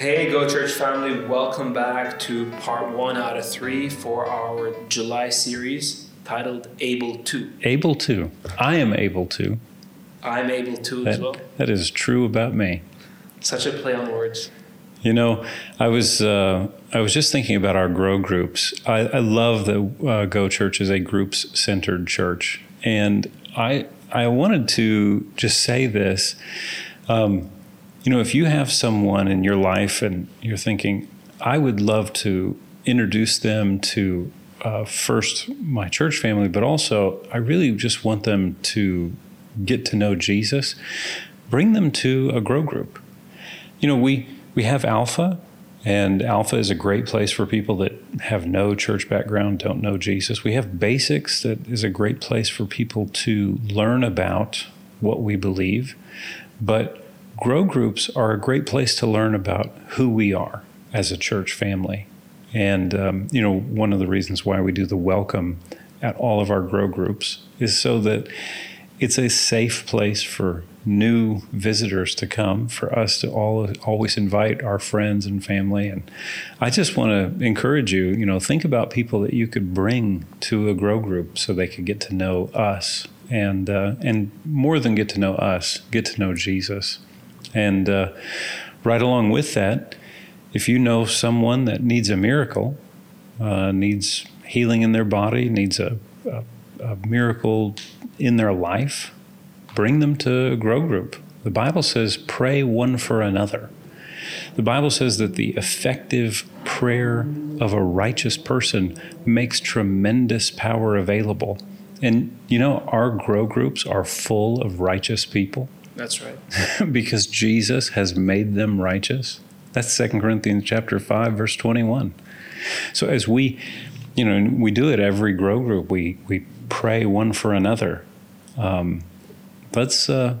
Hey, Go Church family, welcome back to part one out of three for our July series titled Able to. Able to. I am able to. I'm able to as well. that is true about me. Such a play on words. You know, I was uh, I was just thinking about our grow groups. I, I love that uh, Go Church is a groups centered church, and I I wanted to just say this. Um, you know, if you have someone in your life and you're thinking, I would love to introduce them to uh, first my church family, but also I really just want them to get to know Jesus. Bring them to a grow group. You know, we we have Alpha, and Alpha is a great place for people that have no church background, don't know Jesus. We have Basics, that is a great place for people to learn about what we believe. But grow groups are a great place to learn about who we are as a church family. And, um, you know, one of the reasons why we do the welcome at all of our grow groups is so that it's a safe place for new visitors to come, for us to all, always invite our friends and family. And I just want to encourage you, you know, think about people that you could bring to a grow group so they could get to know us and, uh, and more than get to know us, get to know Jesus. And uh, right along with that, if you know someone that needs a miracle, uh, needs healing in their body, needs a, a, a miracle in their life, bring them to a grow group. The Bible says, pray one for another. The Bible says that the effective prayer of a righteous person makes tremendous power available. And you know, our grow groups are full of righteous people That's right. because Jesus has made them righteous. That's 2 Corinthians chapter 5 verse 21. So as we you know, we do it every grow group. We we pray one for another. Um, let's uh,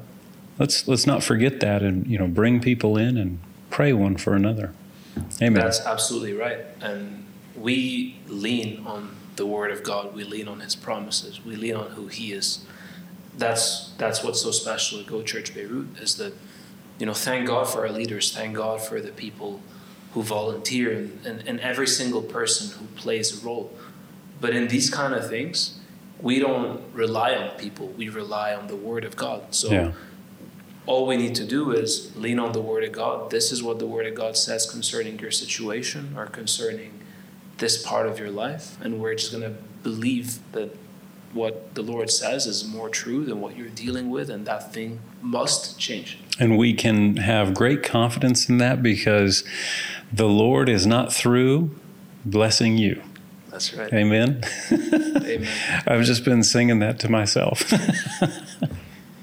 let's let's not forget that, and you know, bring people in and pray one for another. Amen. That's absolutely right. And we lean on the Word of God. We lean on His promises. We lean on who He is. That's that's what's so special at Go Church Beirut is that, you know, thank God for our leaders. Thank God for the people who volunteer and, and, and every single person who plays a role. But in these kind of things, we don't rely on people. We rely on the Word of God. So Yeah. all we need to do is lean on the Word of God. This is what the Word of God says concerning your situation or concerning this part of your life. And we're just going to believe that what the Lord says is more true than what you're dealing with, and that thing must change. And we can have great confidence in that because the Lord is not through blessing you. That's right. Amen. Amen. I've just been singing that to myself.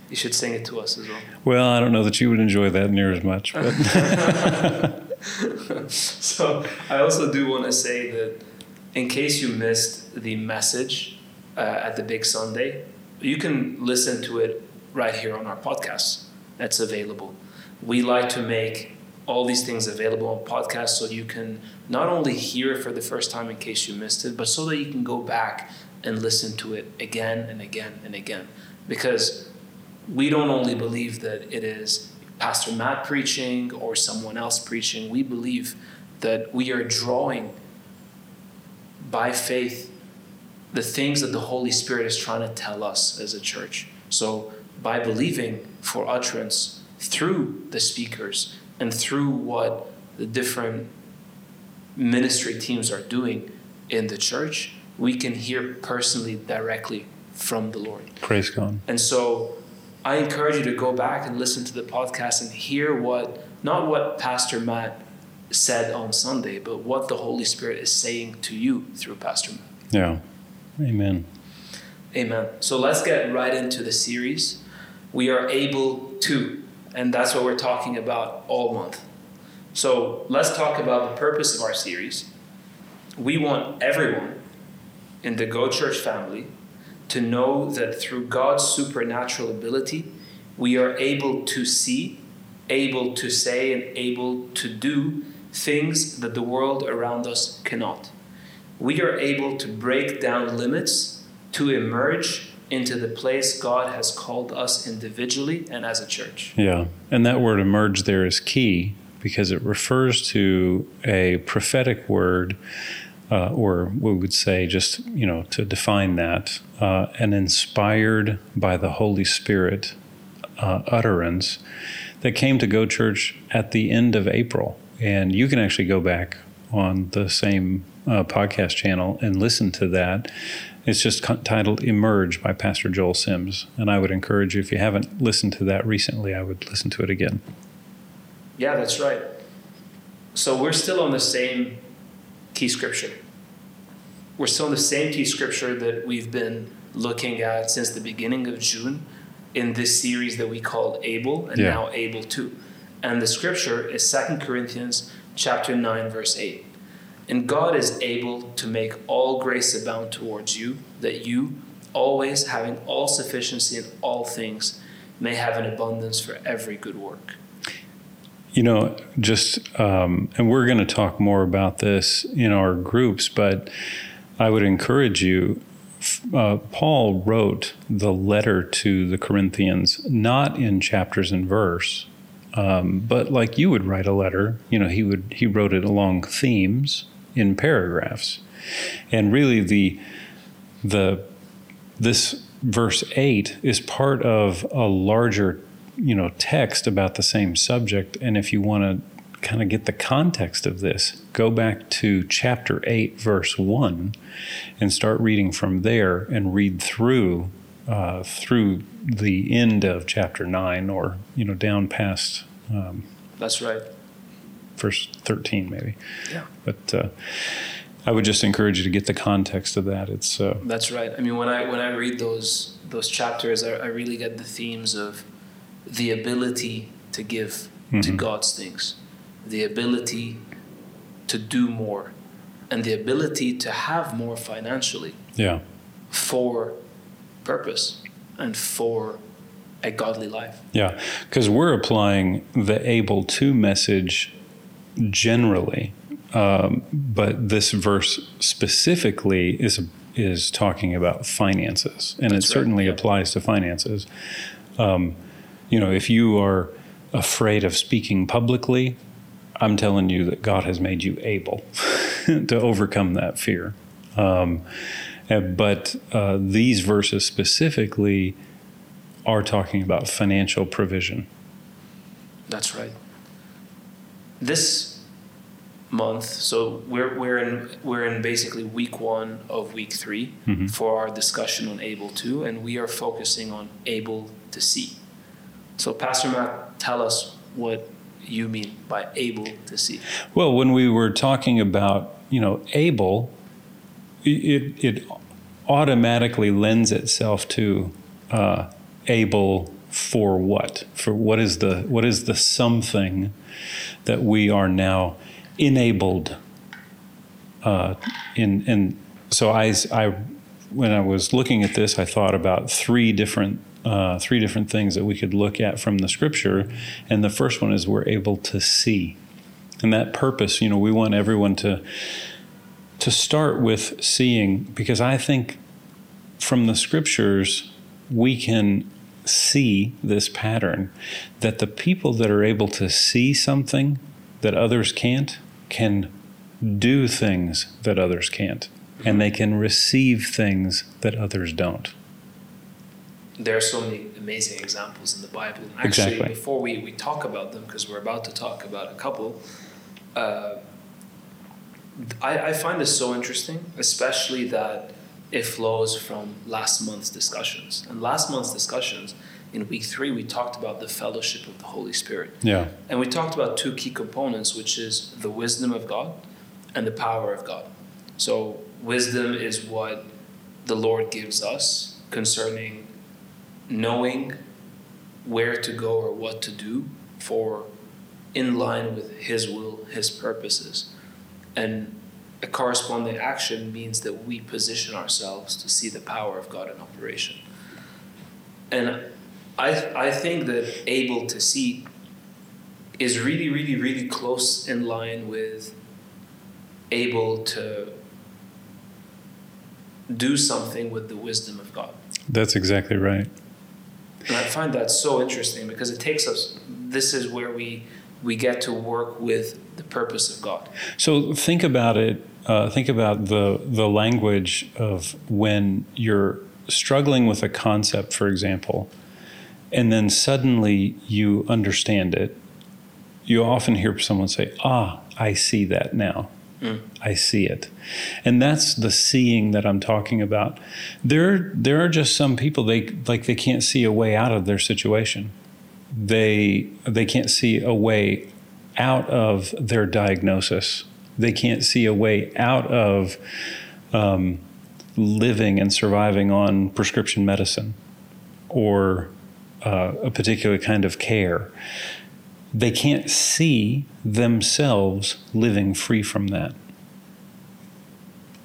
You should sing it to us as well. well, I don't know that you would enjoy that near as much, but so I also do want to say that in case you missed the message uh, at the Big Sunday, you can listen to it right here on our podcast. That's available. We like to make all these things available on podcasts so you can not only hear it for the first time in case you missed it, but so that you can go back and listen to it again and again and again. Because we don't only believe that it is Pastor Matt preaching or someone else preaching. We believe that we are drawing by faith the things that the Holy Spirit is trying to tell us as a church. So, by believing for utterance through the speakers and through what the different ministry teams are doing in the church, we can hear personally directly from the Lord. praise God. And so I encourage you to go back and listen to the podcast and hear what, not what Pastor Matt said on Sunday, but what the Holy Spirit is saying to you through Pastor Matt. Yeah. Amen. Amen. So let's get right into the series. We are able to, and that's what we're talking about all month. So let's talk about the purpose of our series. We want everyone in the Go Church family to know that through God's supernatural ability, we are able to see, able to say, and able to do things that the world around us cannot. We are able to break down limits to emerge into the place God has called us individually and as a church. Yeah. And that word emerge there is key because it refers to a prophetic word, uh, or we would say, just you know, to define that, uh, an inspired by the Holy Spirit uh, utterance that came to Go Church at the end of April. And you can actually go back on the same uh, podcast channel and listen to that. It's just titled Emerge by Pastor Joel Sims. And I would encourage you, if you haven't listened to that recently, I would listen to it again. Yeah, that's right. So we're still on the same key scripture. We're still on the same key scripture that we've been looking at since the beginning of June in this series that we called Able and yeah. now Able 2. And the scripture is Second Corinthians chapter 9 verse 8. And God is able to make all grace abound towards you, that you, always having all sufficiency in all things, may have an abundance for every good work. You know, just, um, and we're going to talk more about this in our groups, but I would encourage you. Uh, Paul wrote the letter to the Corinthians not in chapters and verse, um, but like you would write a letter. You know, he would he wrote it along themes in paragraphs. And really the the this verse 8 is part of a larger you know text about the same subject and if you want to kind of get the context of this go back to chapter 8 verse 1 and start reading from there and read through uh, through the end of chapter 9 or you know down past um, that's right verse 13 maybe yeah but uh, I would just encourage you to get the context of that. It's uh, that's right. I mean, when I when I read those those chapters, I, I really get the themes of the ability to give mm-hmm. to God's things, the ability to do more, and the ability to have more financially. Yeah. For purpose and for a godly life. Yeah, because we're applying the able to message generally um, but this verse specifically is is talking about finances, and That's it certainly right, yeah. applies to finances. Um, you know, if you are afraid of speaking publicly, I'm telling you that God has made you able to overcome that fear. Um, but uh, these verses specifically are talking about financial provision. That's right. This month. So we're we're in we're in basically week one of week 3 mm-hmm. for our discussion on able to, and we are focusing on able to see. So Pastor Matt, tell us what you mean by able to see. Well, when we were talking about you know able, it it automatically lends itself to uh, able for what? For what is the what is the something that we are now enabled. Uh, in and so I, I, when I was looking at this, I thought about three different uh, three different things that we could look at from the scripture, and the first one is we're able to see, and that purpose. You know, we want everyone to to start with seeing because I think from the scriptures we can see this pattern that the people that are able to see something that others can't can do things that others can't, and they can receive things that others don't. There are so many amazing examples in the Bible. Actually, exactly. before we, we talk about them, because we're about to talk about a couple, uh, I, I find this so interesting, especially that it flows from last month's discussions. And last month's discussions, in week three, we talked about the fellowship of the Holy Spirit. Yeah. And we talked about two key components, which is the wisdom of God and the power of God. So, wisdom is what the Lord gives us concerning knowing where to go or what to do for in line with His will, His purposes. And a corresponding action means that we position ourselves to see the power of God in operation. And I, I think that able to see is really, really, really close in line with able to do something with the wisdom of God. That's exactly right. And I find that so interesting because it takes us, this is where we we get to work with the purpose of God. So think about it. Uh, think about the the language of when you're struggling with a concept, for example, and then suddenly you understand it. You often hear someone say, "Ah, I see that now." I see it. And that's the seeing that I'm talking about. There there are just some people they like they can't see a way out of their situation. They they can't see a way out of their diagnosis. They can't see a way out of um, living and surviving on prescription medicine or uh, a particular kind of care they can't see themselves living free from that.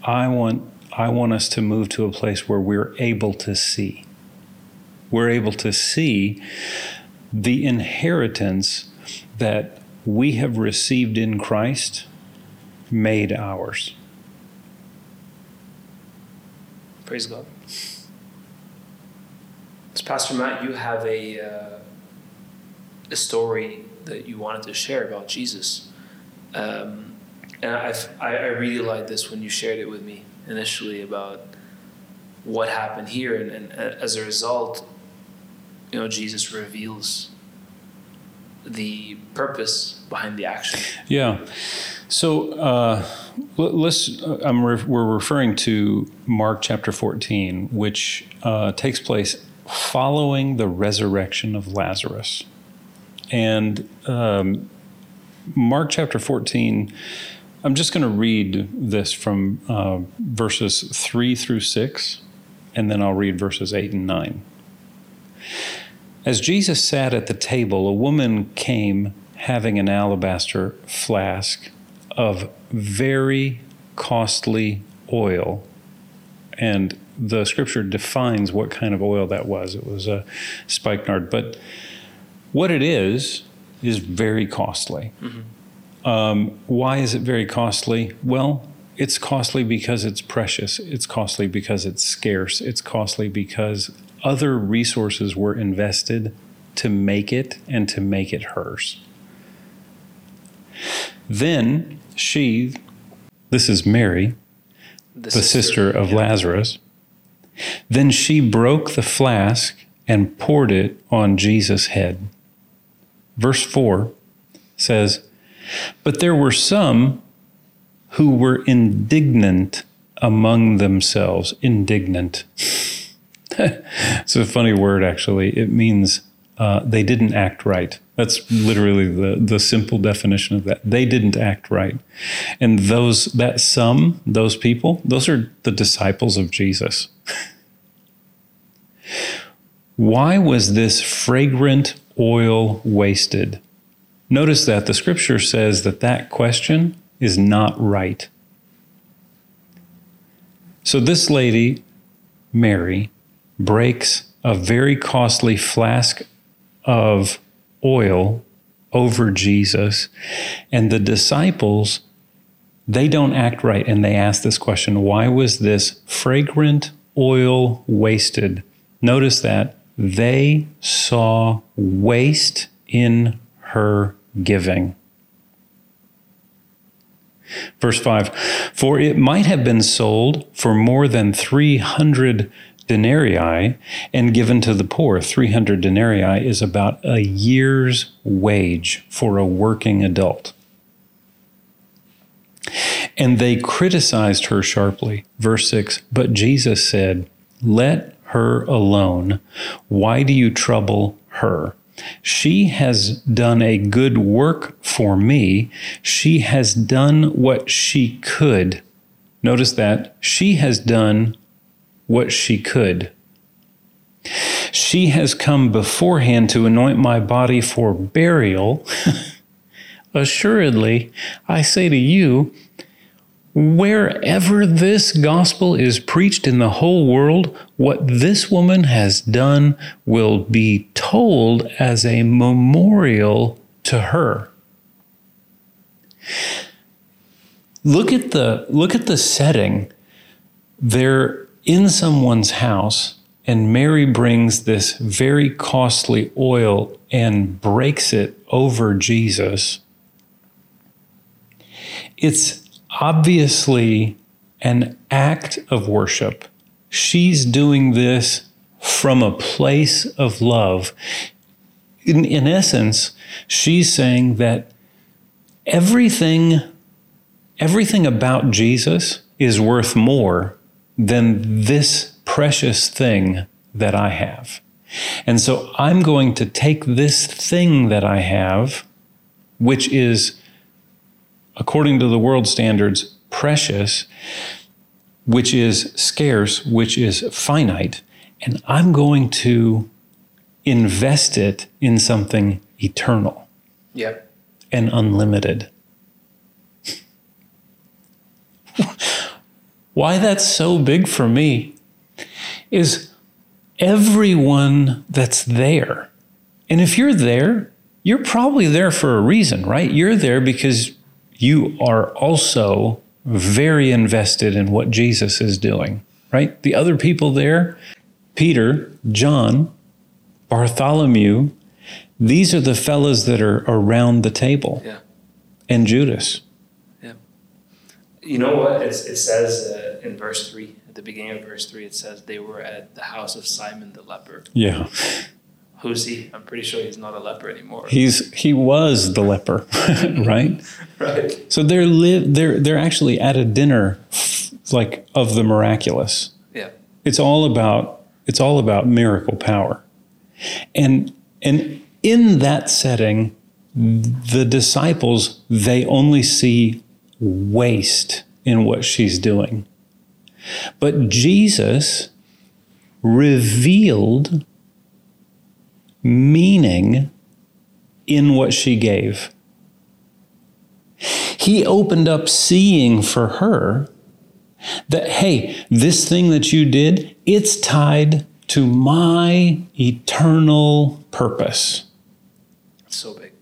I want I want us to move to a place where we're able to see. We're able to see the inheritance that we have received in Christ made ours. Praise God. So Pastor Matt, you have a uh, a story that you wanted to share about Jesus. Um, and I, I really liked this when you shared it with me initially about what happened here. And, and as a result, you know, Jesus reveals the purpose behind the action. Yeah. So uh, let's. Uh, I'm re- we're referring to Mark chapter 14, which uh, takes place following the resurrection of Lazarus. And um, Mark chapter 14, I'm just going to read this from uh, verses 3 through 6, and then I'll read verses 8 and 9. As Jesus sat at the table, a woman came having an alabaster flask of very costly oil. And the scripture defines what kind of oil that was. It was a spikenard. But what it is, is very costly. Mm-hmm. Um, why is it very costly? Well, it's costly because it's precious. It's costly because it's scarce. It's costly because other resources were invested to make it and to make it hers. Then she, this is Mary, the, the sister, sister, of yeah. Lazarus, then she broke the flask and poured it on Jesus' head verse 4 says, But there were some who were indignant among themselves. Indignant. it's a funny word, actually. It means uh, they didn't act right. That's literally the, the simple definition of that. They didn't act right. And those, that some, those people, those are the disciples of Jesus. Why was this fragrant oil wasted? Notice that the scripture says that that question is not right. So this lady, Mary, breaks a very costly flask of oil over Jesus, and the disciples they don't act right and they ask this question why was this fragrant oil wasted notice that they saw waste in her giving. Verse 5 For it might have been sold for more than 300 denarii and given to the poor. 300 denarii is about a year's wage for a working adult. And they criticized her sharply. Verse 6 But Jesus said, Let her alone. Why do you trouble her? She has done a good work for me. She has done what she could. Notice that. She has done what she could. She has come beforehand to anoint my body for burial. Assuredly, I say to you, Wherever this gospel is preached in the whole world, what this woman has done will be told as a memorial to her. Look at the look at the setting. They're in someone's house and Mary brings this very costly oil and breaks it over Jesus, it's obviously an act of worship. She's doing this from a place of love. In, in essence, she's saying that everything, everything about Jesus is worth more than this precious thing that I have. And so I'm going to take this thing that I have, which is, according to the world standards, precious, which is scarce, which is finite, and I'm going to invest it in something eternal Yep. and unlimited. Why that's so big for me is everyone that's there. And if you're there, you're probably there for a reason, right? You're there because you are also very invested in what Jesus is doing, right? The other people there, Peter, John, Bartholomew, these are the fellas that are around the table, Yeah. and Judas. You know what? It's, it says uh, in verse 3, at the beginning of verse 3, it says they were at the house of Simon the leper. Yeah. Who's he? I'm pretty sure he's not a leper anymore. He's he was the leper, right? right. So they're li- they're they're actually at a dinner like of the miraculous. Yeah. It's all about it's all about miracle power. And and in that setting the disciples they only see waste in what she's doing. But Jesus revealed meaning in what she gave. He opened up seeing for her that, hey, this thing that you did, it's tied to my eternal purpose. It's so big.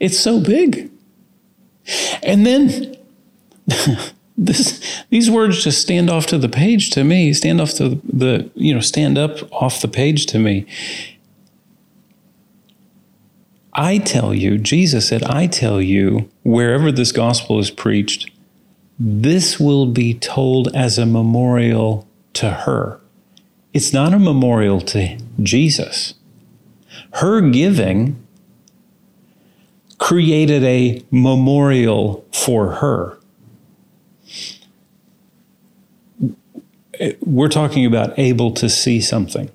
It's so big. And then this these words just stand off to the page to me, stand off to the, you know, stand up off the page to me. I tell you, Jesus said, I tell you, wherever this gospel is preached, this will be told as a memorial to her. It's not a memorial to Jesus. Her giving created a memorial for her. We're talking about able to see something.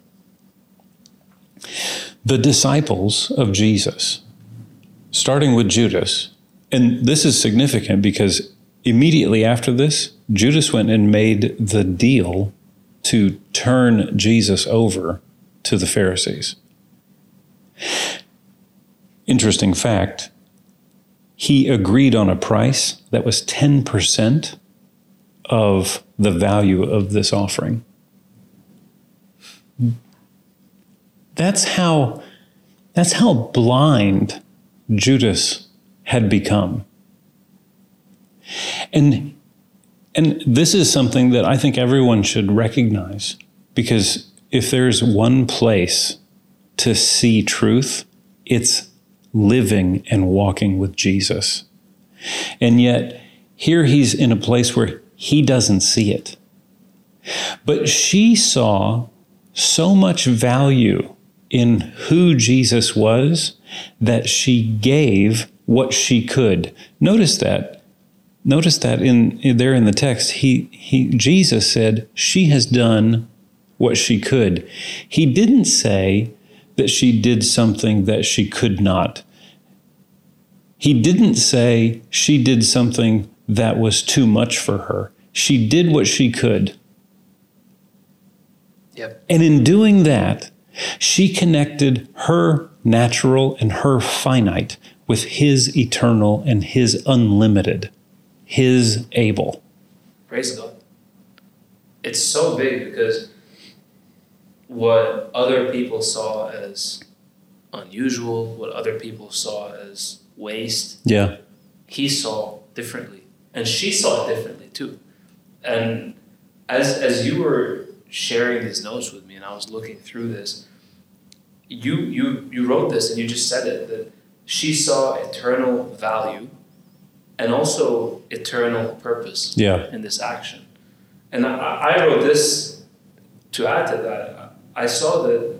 The disciples of Jesus, starting with Judas, and this is significant because immediately after this, Judas went and made the deal to turn Jesus over to the Pharisees. Interesting fact he agreed on a price that was 10% of the value of this offering. Hmm. That's how that's how blind Judas had become. And and this is something that I think everyone should recognize because if there's one place to see truth, it's living and walking with Jesus. And yet, here he's in a place where he doesn't see it. But she saw so much value in who Jesus was that she gave what she could. Notice that. Notice that in, in there in the text, he, he Jesus said she has done what she could. He didn't say that she did something that she could not. He didn't say she did something that was too much for her. She did what she could. Yep. And in doing that, she connected her natural and her finite with his eternal and his unlimited, his able. Praise God. It's so big because what other people saw as unusual, what other people saw as waste, Yeah. he saw differently. And she saw it differently too. And as as you were sharing these notes with me and I was looking through this, you you you wrote this and you just said it that she saw eternal value and also eternal purpose yeah. in this action. And I, I wrote this to add to that. I saw that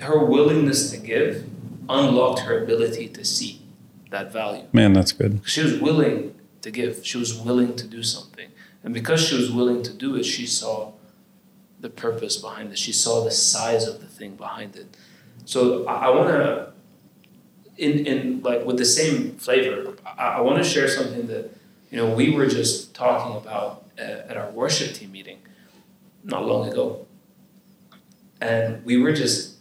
her willingness to give unlocked her ability to see that value. Man, that's good. She was willing to give. She was willing to do something. And because she was willing to do it, she saw the purpose behind it. She saw the size of the thing behind it. So I, I want to, in, in like with the same flavor, I, I want to share something that, you know, we were just talking about at, at our worship team meeting not long ago. And we were just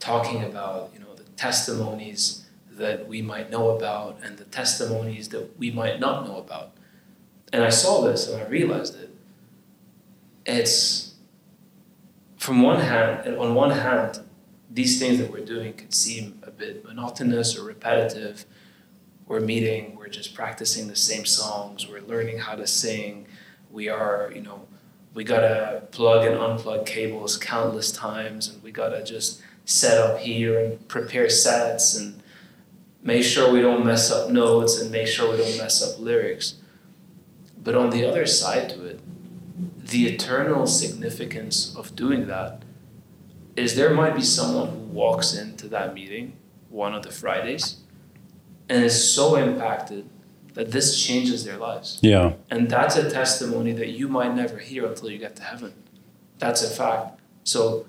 talking about, you know, the testimonies that we might know about and the testimonies that we might not know about. And I saw this and I realized it. It's from one hand, on one hand, these things that we're doing could seem a bit monotonous or repetitive. We're meeting, we're just practicing the same songs, we're learning how to sing. We are, you know, we gotta plug and unplug cables countless times, and we gotta just set up here and prepare sets and make sure we don't mess up notes and make sure we don't mess up lyrics. But on the other side to it, the eternal significance of doing that is there might be someone who walks into that meeting one of the Fridays and is so impacted that this changes their lives. Yeah. And that's a testimony that you might never hear until you get to heaven. That's a fact. So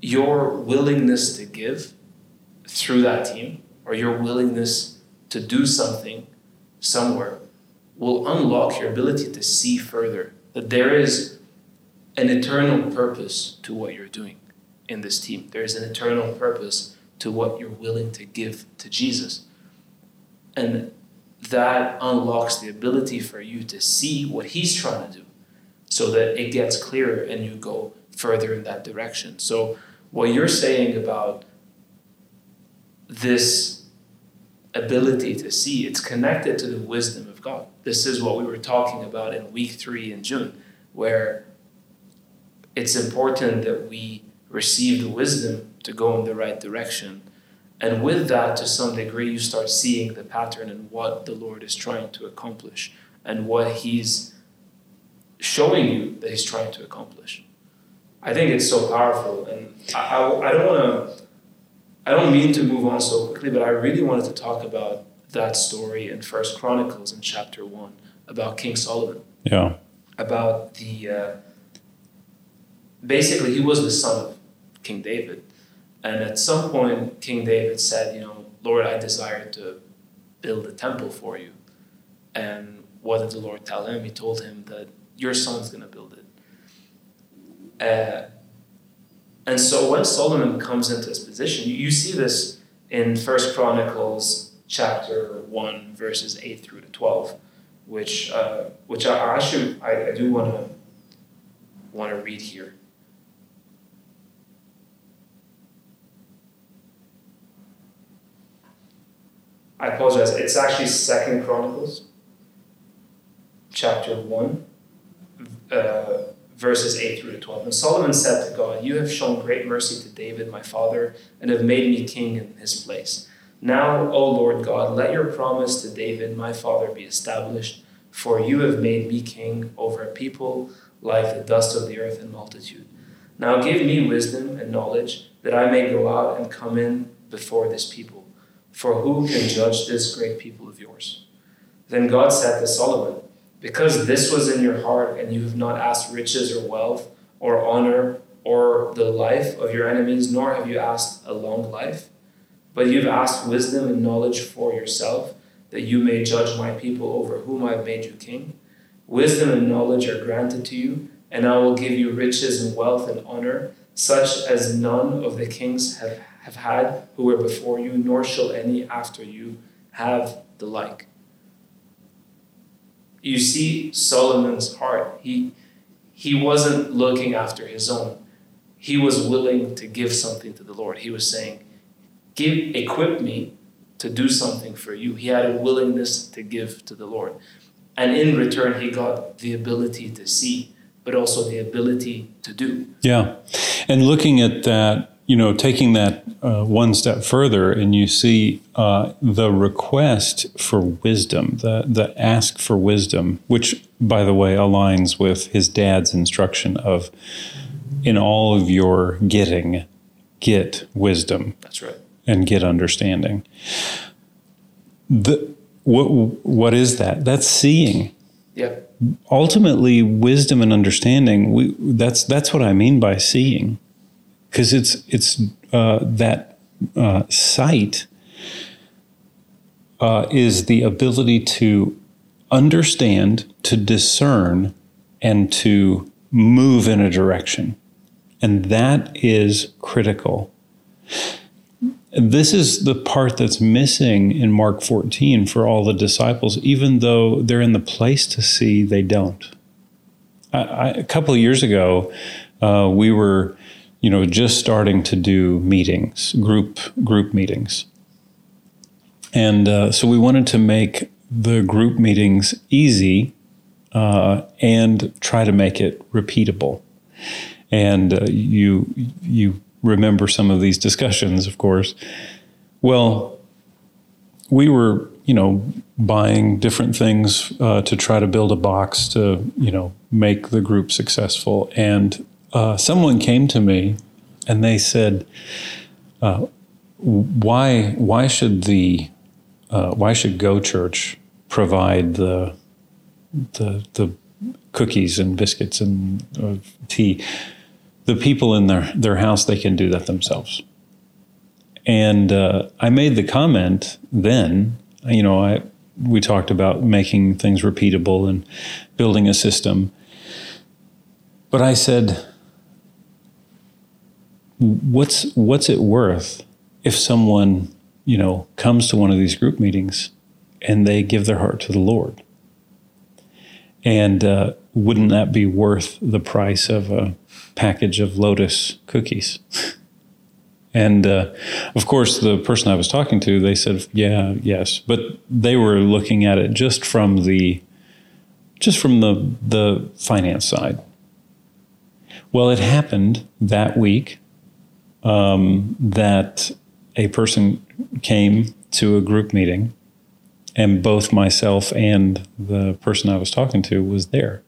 your willingness to give through that team or your willingness to do something somewhere will unlock your ability to see further that there is an eternal purpose to what you're doing in this team. There is an eternal purpose to what you're willing to give to Jesus. And that unlocks the ability for you to see what He's trying to do so that it gets clearer and you go further in that direction. So, what you're saying about this ability to see, it's connected to the wisdom of God. This is what we were talking about in week three in June, where it's important that we receive the wisdom to go in the right direction. And with that, to some degree, you start seeing the pattern and what the Lord is trying to accomplish and what He's showing you that He's trying to accomplish. I think it's so powerful. And I, I, I don't want to, I don't mean to move on so quickly, but I really wanted to talk about that story in First Chronicles in chapter one about King Solomon. Yeah. About the uh, basically he was the son of King David, and at some point King David said, you know, Lord, I desire to build a temple for you. And what did the Lord tell him? He told him that your son's going to build it. Uh, and so when Solomon comes into this position, you, you see this in First Chronicles chapter 1, verses 8 through to 12, which, uh, which I actually I, I do want to want to read here. I apologize. It's actually Second Chronicles, chapter one, uh, verses eight through to twelve. And Solomon said to God, "You have shown great mercy to David, my father, and have made me king in his place. Now, O Lord God, let your promise to David, my father, be established, for you have made me king over a people like the dust of the earth in multitude. Now give me wisdom and knowledge, that I may go out and come in before this people. For who can judge this great people of yours? Then God said to Solomon, Because this was in your heart, and you have not asked riches or wealth, or honor, or the life of your enemies, nor have you asked a long life, but you've asked wisdom and knowledge for yourself, that you may judge my people over whom I have made you king. Wisdom and knowledge are granted to you, and I will give you riches and wealth and honor, such as none of the kings have, have had who were before you, nor shall any after you have the like. You see Solomon's heart. He, he wasn't looking after his own. He was willing to give something to the Lord. He was saying, give equip me to do something for you. He had a willingness to give to the Lord. And in return, he got the ability to see but also the ability to do. Yeah. And looking at that, you know, taking that uh, one step further, and you see uh, the request for wisdom, the, the ask for wisdom, which, by the way, aligns with his dad's instruction of in all of your getting, get wisdom. That's right. And get understanding. The, what, what is that? That's seeing. Yeah. Ultimately, wisdom and understanding. We, that's that's what I mean by seeing, because it's it's uh, that uh, sight uh, is the ability to understand, to discern, and to move in a direction, and that is critical this is the part that's missing in Mark 14 for all the disciples, even though they're in the place to see, they don't. I, I, a couple of years ago, uh, we were, you know, just starting to do meetings, group group meetings, and uh, so we wanted to make the group meetings easy uh, and try to make it repeatable. And uh, you you remember some of these discussions, of course. Well, we were, you know, buying different things uh, to try to build a box to, you know, make the group successful. And uh, someone came to me and they said, uh, "Why? Why should the? Uh, why should Go Church provide the the the cookies and biscuits and uh, tea?" the people in their, their house, they can do that themselves. And uh, I made the comment then, you know, I, we talked about making things repeatable and building a system. But I said, what's, what's it worth if someone, you know, comes to one of these group meetings and they give their heart to the Lord? And uh, wouldn't that be worth the price of a package of Lotus cookies. and uh, of course, the person I was talking to, they said, "Yeah, yes," but they were looking at it just from the just from the the finance side. Well, it happened that week um, that a person came to a group meeting, and both myself and the person I was talking to was there.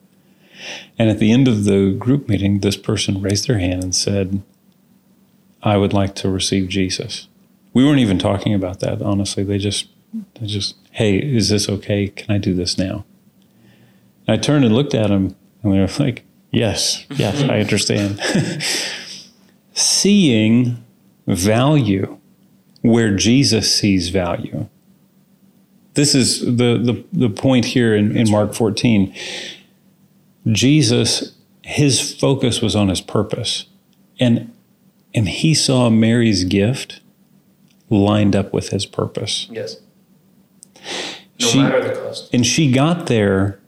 And at the end of the group meeting, this person raised their hand and said, I would like to receive Jesus. We weren't even talking about that, honestly. They just, they just, hey, is this okay? Can I do this now? And I turned and looked at him, and they were like, yes, yes, I understand. Seeing value where Jesus sees value. This is the, the, the point here in, in Mark 14 Jesus, his focus was on his purpose. And and he saw Mary's gift lined up with his purpose. Yes. No she, matter the cost. And she got there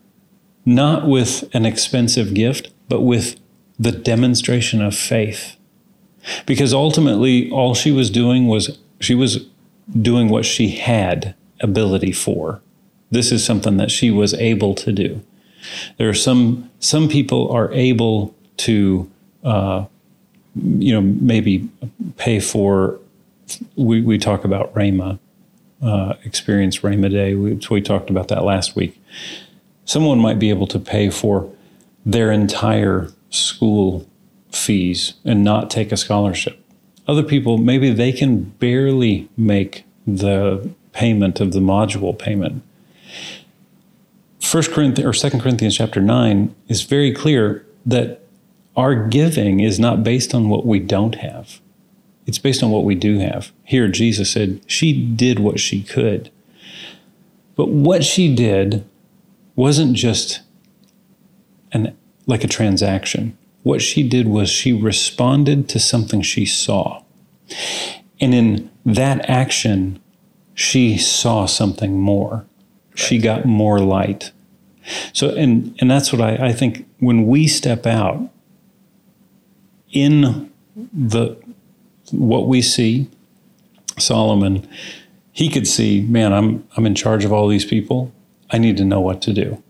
not with an expensive gift, but with the demonstration of faith. Because ultimately, all she was doing was she was doing what she had ability for. This is something that she was able to do. There are some some people are able to, uh, you know, maybe pay for. We we talk about Rama uh, experience Rama Day. We, we talked about that last week. Someone might be able to pay for their entire school fees and not take a scholarship. Other people, maybe they can barely make the payment of the module payment. First Corinthians or Second Corinthians chapter nine is very clear that our giving is not based on what we don't have. It's based on what we do have. Here, Jesus said she did what she could. But what she did wasn't just an, like a transaction. What she did was she responded to something she saw. And in that action, she saw something more. She got more light. So, and, and that's what I, I think when we step out in the, what we see, Solomon, he could see, man, I'm, I'm in charge of all these people. I need to know what to do.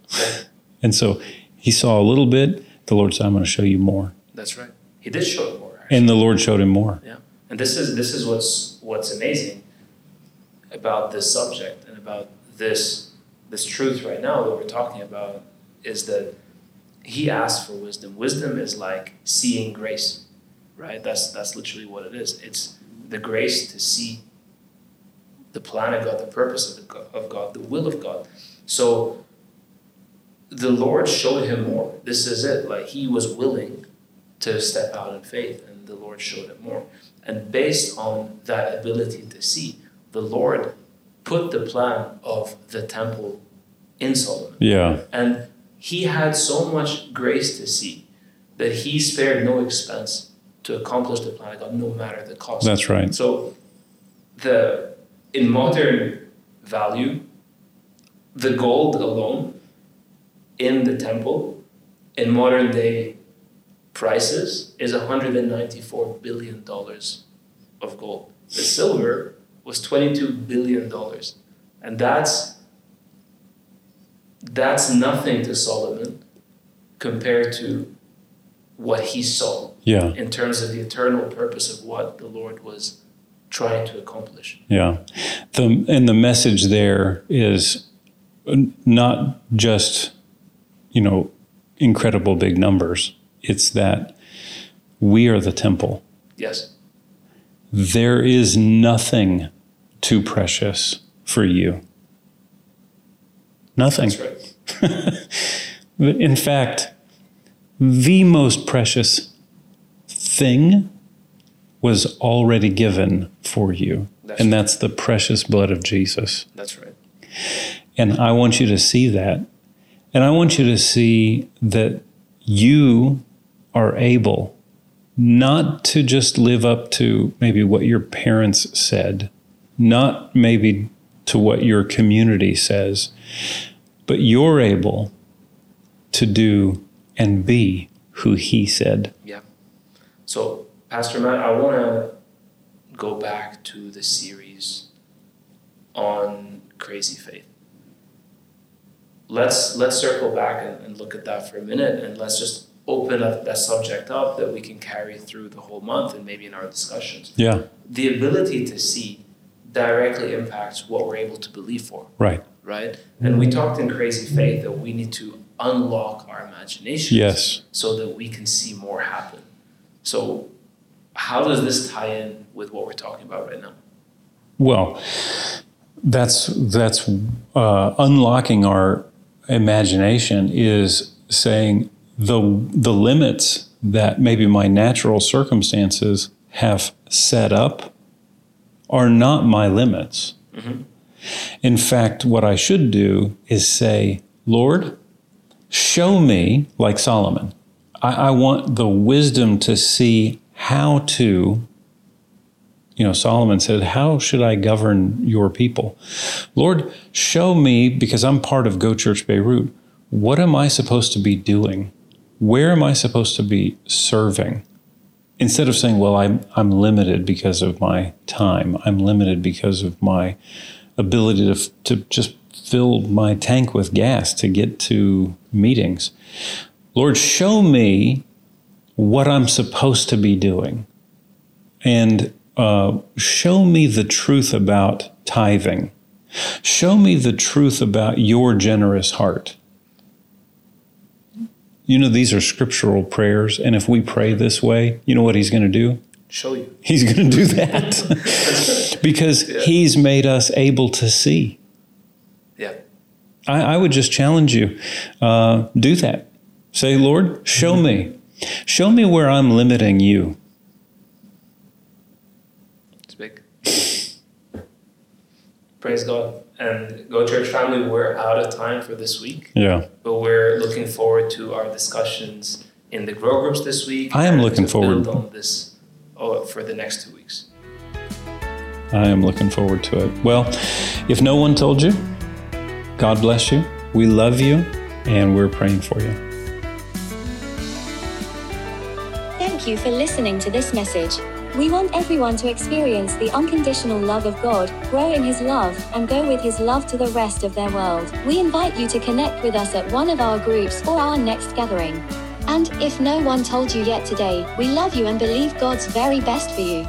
And so he saw a little bit, the Lord said, I'm going to show you more. That's right. He did show it more. Actually. And the Lord showed him more. Yeah, and this is this is what's what's amazing about this subject and about this this truth right now that we're talking about is that he asked for wisdom. Wisdom is like seeing grace, right? That's that's literally what it is. It's the grace to see the plan of God, the purpose of, the, of God, the will of God. So the Lord showed him more. This is it. Like he was willing to step out in faith and the Lord showed him more. And based on that ability to see, the Lord put the plan of the temple in Solomon. Yeah. And he had so much grace to see that he spared no expense to accomplish the plan of God, no matter the cost. That's right. So, the in modern value, the gold alone in the temple in modern day prices is 194 billion dollars of gold. The silver was 22 billion dollars, and that's that's nothing to Solomon compared to what he saw yeah. in terms of the eternal purpose of what the Lord was trying to accomplish. Yeah. The and the message there is not just you know incredible big numbers it's that we are the temple. Yes. There is nothing too precious for you. Nothing. That's right. In fact, the most precious thing was already given for you. That's and right. that's the precious blood of Jesus. That's right. And I want you to see that. And I want you to see that you are able not to just live up to maybe what your parents said, not maybe to what your community says, but you're able to do and be who he said. Yeah. So, Pastor Matt, I want to go back to the series on crazy faith. Let's let's circle back and, and look at that for a minute, and let's just open up that subject up that we can carry through the whole month and maybe in our discussions. Yeah. The ability to see directly impacts what we're able to believe for, Right. right? And we talked in Crazy Faith that we need to unlock our imagination Yes. so that we can see more happen. So, how does this tie in with what we're talking about right now? Well, that's that's uh, unlocking our imagination is saying the the limits that maybe my natural circumstances have set up are not my limits. Mm-hmm. In fact, what I should do is say, Lord, show me, like Solomon. I, I want the wisdom to see how to you know, Solomon said, How should I govern your people? Lord, show me, because I'm part of GoChurch Beirut, what am I supposed to be doing? Where am I supposed to be serving? Instead of saying, Well, I'm, I'm limited because of my time, I'm limited because of my ability to, to just fill my tank with gas to get to meetings. Lord, show me what I'm supposed to be doing. And uh, show me the truth about tithing. Show me the truth about your generous heart. You know, these are scriptural prayers. And if we pray this way, you know what he's going to do? Show you. He's going to do that because Yeah. he's made us able to see. Yeah. I, I would just challenge you uh, do that. Say, Lord, show me. Show me where I'm limiting you. It's big. Praise God. And GoChurch family, we're out of time for this week, Yeah. but we're looking forward to our discussions in the grow groups this week. I am looking to forward. build on this oh, for the next two weeks. I am looking forward to it. Well, if no one told you, God bless you. We love you and we're praying for you. Thank you for listening to this message. We want everyone to experience the unconditional love of God, grow in His love, and go with His love to the rest of their world. We invite you to connect with us at one of our groups or our next gathering. And, if no one told you yet today, we love you and believe God's very best for you.